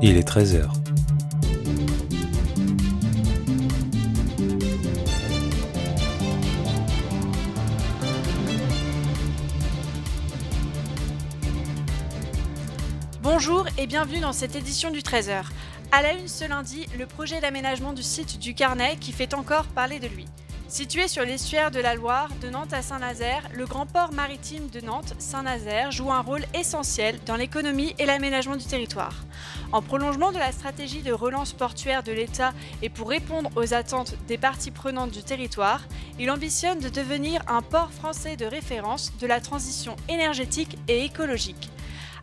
Il est 13h. Bonjour et bienvenue dans cette édition du 13h. À la une ce lundi, le projet d'aménagement du site du Carnet qui fait encore parler de lui. Situé sur l'estuaire de la Loire, de Nantes à Saint-Nazaire, le grand port maritime de Nantes-Saint-Nazaire joue un rôle essentiel dans l'économie et l'aménagement du territoire. En prolongement de la stratégie de relance portuaire de l'État et pour répondre aux attentes des parties prenantes du territoire, il ambitionne de devenir un port français de référence de la transition énergétique et écologique.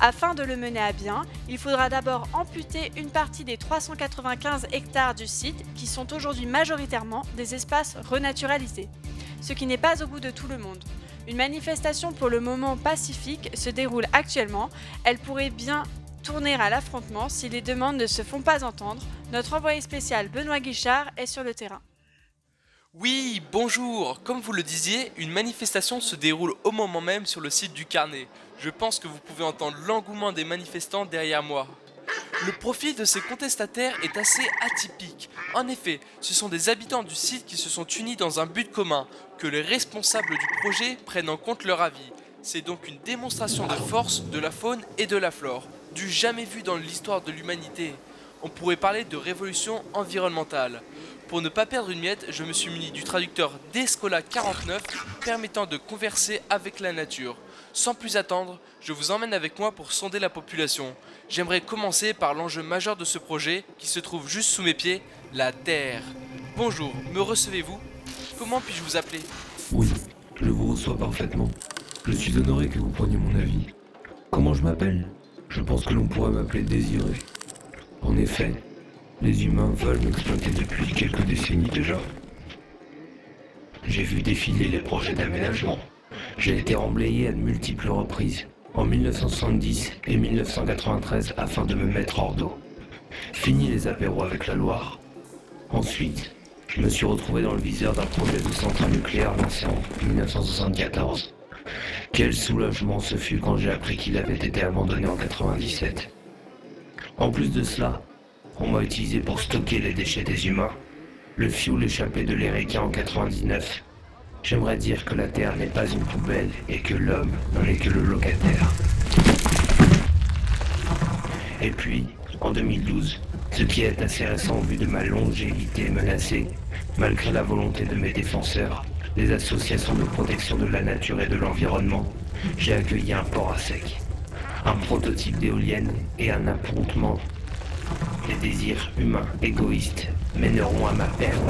Afin de le mener à bien, il faudra d'abord amputer une partie des 395 hectares du site qui sont aujourd'hui majoritairement des espaces renaturalisés, ce qui n'est pas au goût de tout le monde. Une manifestation pour le moment pacifique se déroule actuellement, elle pourrait bien tourner à l'affrontement si les demandes ne se font pas entendre. Notre envoyé spécial Benoît Guichard est sur le terrain. Oui, bonjour. Comme vous le disiez, une manifestation se déroule au moment même sur le site du carnet. Je pense que vous pouvez entendre l'engouement des manifestants derrière moi. Le profil de ces contestataires est assez atypique. En effet, ce sont des habitants du site qui se sont unis dans un but commun, que les responsables du projet prennent en compte leur avis. C'est donc une démonstration de force de la faune et de la flore, du jamais vu dans l'histoire de l'humanité. On pourrait parler de révolution environnementale. Pour ne pas perdre une miette, je me suis muni du traducteur Descola 49 permettant de converser avec la nature. Sans plus attendre, je vous emmène avec moi pour sonder la population. J'aimerais commencer par l'enjeu majeur de ce projet qui se trouve juste sous mes pieds, la Terre. Bonjour, me recevez-vous? Comment puis-je vous appeler? Oui, je vous reçois parfaitement. Je suis honoré que vous preniez mon avis. Comment je m'appelle? Je pense que l'on pourrait m'appeler Désiré. En effet, les humains veulent m'exploiter depuis quelques décennies déjà. J'ai vu défiler les projets d'aménagement, j'ai été remblayé à de multiples reprises, en 1970 et 1993 afin de me mettre hors d'eau. Fini les apéros avec la Loire. Ensuite, je me suis retrouvé dans le viseur d'un projet de centrale nucléaire lancé en 1974. Quel soulagement ce fut quand j'ai appris qu'il avait été abandonné en 97. En plus de cela, on m'a utilisé pour stocker les déchets des humains. Le fioul échappé de l'Erika en 99 J'aimerais dire que la Terre n'est pas une poubelle et que l'homme n'en est que le locataire. Et puis, en 2012, ce qui est assez récent vu de ma longévité menacée, malgré la volonté de mes défenseurs, des associations de protection de la nature et de l'environnement, j'ai accueilli un port à sec, un prototype d'éolienne et un appontement. Les désirs humains égoïstes mèneront à ma perte.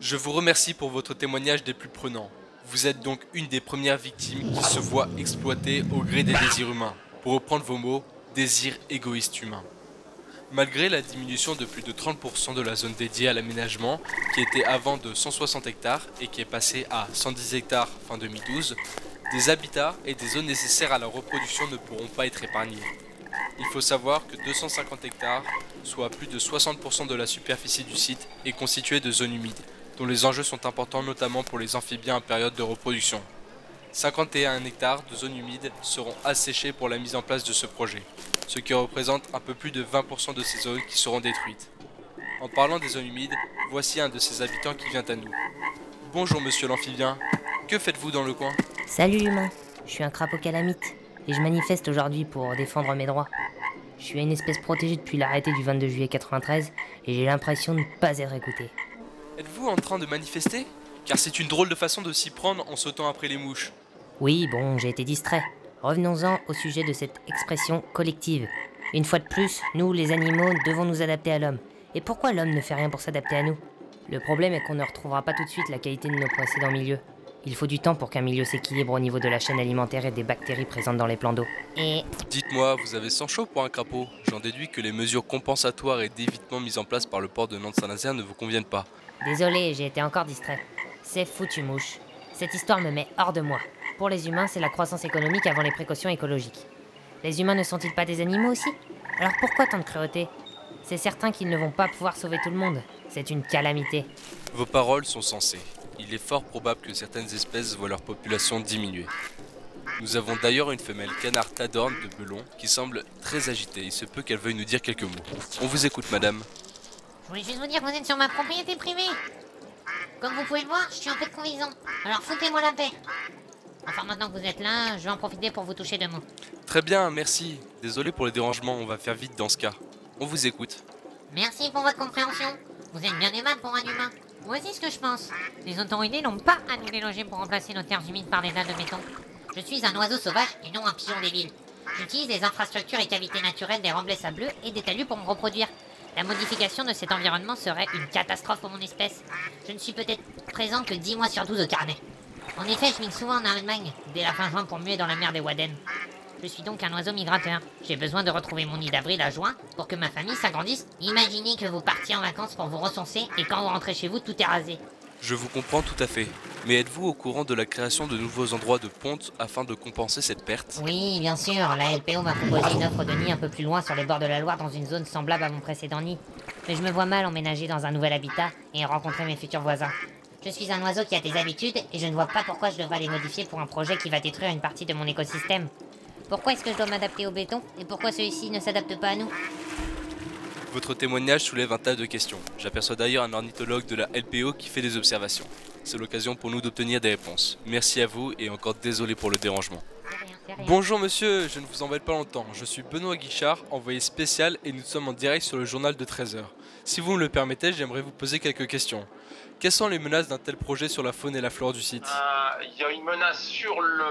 Je vous remercie pour votre témoignage des plus prenants. Vous êtes donc une des premières victimes qui se voit exploitée au gré des désirs humains. Pour reprendre vos mots, désirs égoïstes humains. Malgré la diminution de plus de 30% de la zone dédiée à l'aménagement, qui était avant de 160 hectares et qui est passée à 110 hectares fin 2012, des habitats et des zones nécessaires à la reproduction ne pourront pas être épargnés. Il faut savoir que 250 hectares, soit plus de 60% de la superficie du site, est constituée de zones humides, dont les enjeux sont importants notamment pour les amphibiens en période de reproduction. 51 hectares de zones humides seront asséchés pour la mise en place de ce projet, ce qui représente un peu plus de 20% de ces zones qui seront détruites. En parlant des zones humides, voici un de ces habitants qui vient à nous. Bonjour monsieur l'amphibien, que faites-vous dans le coin? Salut humain, je suis un crapaud calamite et je manifeste aujourd'hui pour défendre mes droits. Je suis une espèce protégée depuis l'arrêté du 22 juillet 93 et j'ai l'impression de ne pas être écouté. Êtes-vous en train de manifester? Car c'est une drôle de façon de s'y prendre en sautant après les mouches. Oui, bon, j'ai été distrait. Revenons-en au sujet de cette expression collective. Une fois de plus, nous, les animaux, devons nous adapter à l'homme. Et pourquoi l'homme ne fait rien pour s'adapter à nous? Le problème est qu'on ne retrouvera pas tout de suite la qualité de nos précédents milieux. Il faut du temps pour qu'un milieu s'équilibre au niveau de la chaîne alimentaire et des bactéries présentes dans les plans d'eau. Et... Dites-moi, vous avez sans chaud pour un crapaud J'en déduis que les mesures compensatoires et d'évitement mises en place par le port de Nantes-Saint-Nazaire ne vous conviennent pas. Désolé, j'ai été encore distrait. C'est foutu mouche. Cette histoire me met hors de moi. Pour les humains, c'est la croissance économique avant les précautions écologiques. Les humains ne sont-ils pas des animaux aussi? Alors pourquoi tant de cruauté? C'est certain qu'ils ne vont pas pouvoir sauver tout le monde. C'est une calamité. Vos paroles sont sensées. Il est fort probable que certaines espèces voient leur population diminuer. Nous avons d'ailleurs une femelle canard tadorne de Belon qui semble très agitée. Il se peut qu'elle veuille nous dire quelques mots. On vous écoute, madame. Je voulais juste vous dire que vous êtes sur ma propriété privée. Comme vous pouvez le voir, je suis un peu conviction. Alors foutez-moi la paix. Enfin, maintenant que vous êtes là, je vais en profiter pour vous toucher deux mots. Très bien, merci. Désolé pour le dérangement, on va faire vite dans ce cas. On vous écoute. Merci pour votre compréhension. Vous êtes bien aimable pour un humain. Voici ce que je pense. Les autorités n'ont pas à nous déloger pour remplacer nos terres humides par des dalles de béton. Je suis un oiseau sauvage et non un pigeon des villes. J'utilise les infrastructures et cavités naturelles des remblais sableux et des talus pour me reproduire. La modification de cet environnement serait une catastrophe pour mon espèce. Je ne suis peut-être présent que 10 mois sur 12 au carnet. En effet, je migre souvent en Allemagne, dès la fin juin pour muer dans la mer des Wadden. Je suis donc un oiseau migrateur. J'ai besoin de retrouver mon nid d'avril à juin pour que ma famille s'agrandisse. Imaginez que vous partiez en vacances pour vous recenser et quand vous rentrez chez vous, tout est rasé. Je vous comprends tout à fait. Mais êtes-vous au courant de la création de nouveaux endroits de ponte afin de compenser cette perte? Oui, bien sûr, la LPO m'a proposé une offre de nid un peu plus loin sur les bords de la Loire dans une zone semblable à mon précédent nid. Mais je me vois mal emménager dans un nouvel habitat et rencontrer mes futurs voisins. Je suis un oiseau qui a des habitudes et je ne vois pas pourquoi je devrais les modifier pour un projet qui va détruire une partie de mon écosystème. Pourquoi est-ce que je dois m'adapter au béton et pourquoi celui-ci ne s'adapte pas à nous Votre témoignage soulève un tas de questions. J'aperçois d'ailleurs un ornithologue de la LPO qui fait des observations. C'est l'occasion pour nous d'obtenir des réponses. Merci à vous et encore désolé pour le dérangement. Bonjour monsieur, je ne vous embête pas longtemps. Je suis Benoît Guichard, envoyé spécial et nous sommes en direct sur le journal de 13h. Si vous me le permettez, j'aimerais vous poser quelques questions. Quelles sont les menaces d'un tel projet sur la faune et la flore du site? Euh, Il y a une menace sur le,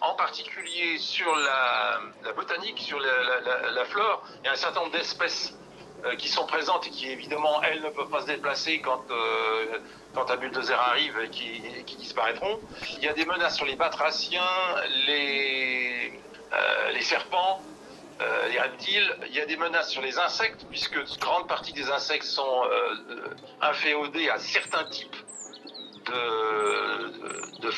en particulier sur la, botanique, sur la, flore. Il y a un certain nombre d'espèces euh, qui sont présentes et qui évidemment elles ne peuvent pas se déplacer quand euh, quand un bulldozer arrive et qui, et qui disparaîtront. Il y a des menaces sur les batraciens, les euh, les serpents. les reptiles, il y a des menaces sur les insectes, puisque une grande partie des insectes sont inféodés à certains types de, de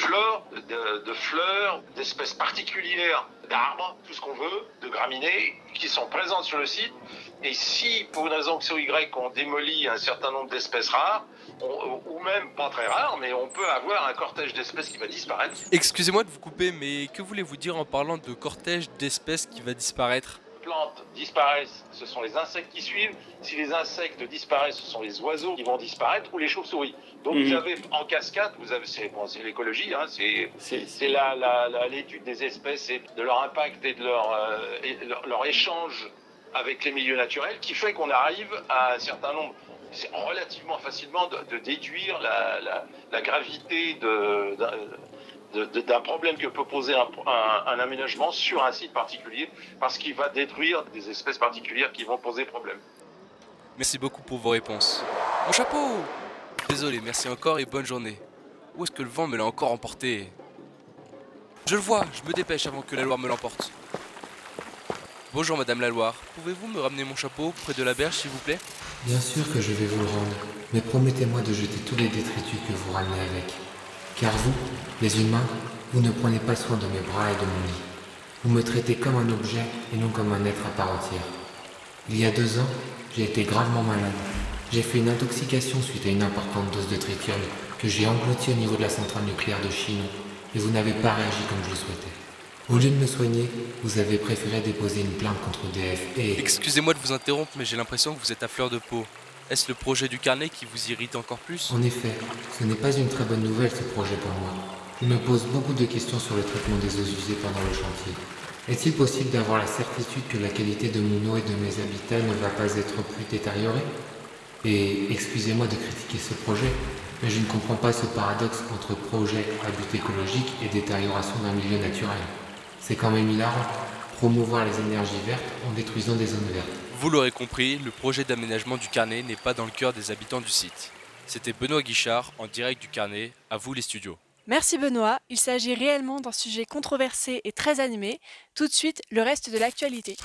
de, fleurs, d'espèces particulières d'arbres, tout ce qu'on veut, de graminées, qui sont présentes sur le site. Et si, pour une raison X ou Y, on démolit un certain nombre d'espèces rares, ou même pas très rares, mais on peut avoir un cortège d'espèces qui va disparaître. Excusez-moi de vous couper, mais que voulez-vous dire en parlant de cortège d'espèces qui va disparaître? Plantes disparaissent, ce sont les insectes qui suivent. Si les insectes disparaissent, ce sont les oiseaux qui vont disparaître ou les chauves-souris. Donc Mhm. vous avez en cascade, vous avez c'est bon, l'écologie, hein, c'est c'est la- la- la- l'étude des espèces et de leur impact et de leur, euh, et leur, leur échange avec les milieux naturels qui fait qu'on arrive à un certain nombre, c'est relativement facilement de, de déduire la, la- la gravité de- de- d'un problème que peut poser un, un- un aménagement sur un site particulier parce qu'il va détruire des espèces particulières qui vont poser problème. Merci beaucoup pour vos réponses. Mon chapeau Désolé, merci encore et bonne journée. Où est-ce que le vent me l'a encore emporté? Je le vois, je me dépêche avant que la Loire me l'emporte. Bonjour Madame la Loire, pouvez-vous me ramener mon chapeau près de la berge s'il vous plaît? Bien sûr que je vais vous le rendre, mais promettez-moi de jeter tous les détritus que vous ramenez avec. Car vous, les humains, vous ne prenez pas soin de mes bras et de mon lit. Vous me traitez comme un objet et non comme un être à part entière. Il y a deux ans, j'ai été gravement malade. J'ai fait une intoxication suite à une importante dose de tritium que j'ai englouti au niveau de la centrale nucléaire de Chinon, et vous n'avez pas réagi comme je le souhaitais. Au lieu de me soigner, vous avez préféré déposer une plainte contre DF et... Excusez-moi de vous interrompre, mais j'ai l'impression que vous êtes à fleur de peau. Est-ce le projet du carnet qui vous irrite encore plus? En effet, ce n'est pas une très bonne nouvelle ce projet pour moi. Je me pose beaucoup de questions sur le traitement des eaux usées pendant le chantier. Est-il possible d'avoir la certitude que la qualité de mon eau et de mes habitats ne va pas être plus détériorée? Et excusez-moi de critiquer ce projet, mais je ne comprends pas ce paradoxe entre projet à but écologique et détérioration d'un milieu naturel. C'est quand même hilarant, promouvoir les énergies vertes en détruisant des zones vertes. Vous l'aurez compris, le projet d'aménagement du carnet n'est pas dans le cœur des habitants du site. C'était Benoît Guichard en direct du carnet, à vous les studios. Merci Benoît, il s'agit réellement d'un sujet controversé et très animé. Tout de suite, le reste de l'actualité.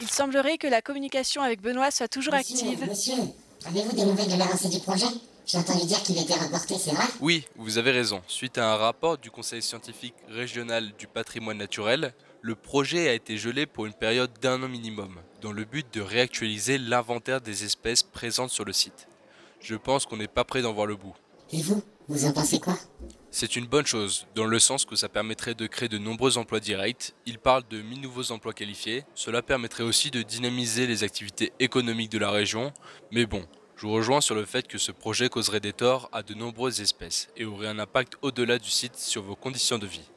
Il semblerait que la communication avec Benoît soit toujours Monsieur, active. monsieur, avez-vous des nouvelles de l'avancée du projet? J'ai entendu dire qu'il était reporté, c'est vrai? Oui, vous avez raison. Suite à un rapport du Conseil scientifique régional du patrimoine naturel, le projet a été gelé pour une période d'un an minimum, dans le but de réactualiser l'inventaire des espèces présentes sur le site. Je pense qu'on n'est pas prêt d'en voir le bout. Et vous, Vous en pensez quoi? C'est une bonne chose, dans le sens que ça permettrait de créer de nombreux emplois directs. Il parle de 1000 nouveaux emplois qualifiés. Cela permettrait aussi de dynamiser les activités économiques de la région. Mais bon, je vous rejoins sur le fait que ce projet causerait des torts à de nombreuses espèces et aurait un impact au-delà du site sur vos conditions de vie,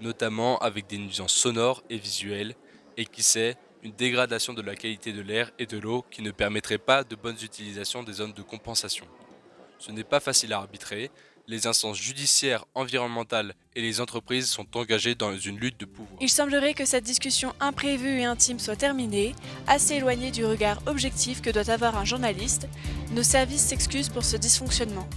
notamment avec des nuisances sonores et visuelles, et qui sait, une dégradation de la qualité de l'air et de l'eau qui ne permettrait pas de bonnes utilisations des zones de compensation. Ce n'est pas facile à arbitrer, les instances judiciaires, environnementales et les entreprises sont engagées dans une lutte de pouvoir. Il semblerait que cette discussion imprévue et intime soit terminée, assez éloignée du regard objectif que doit avoir un journaliste. Nos services s'excusent pour ce dysfonctionnement.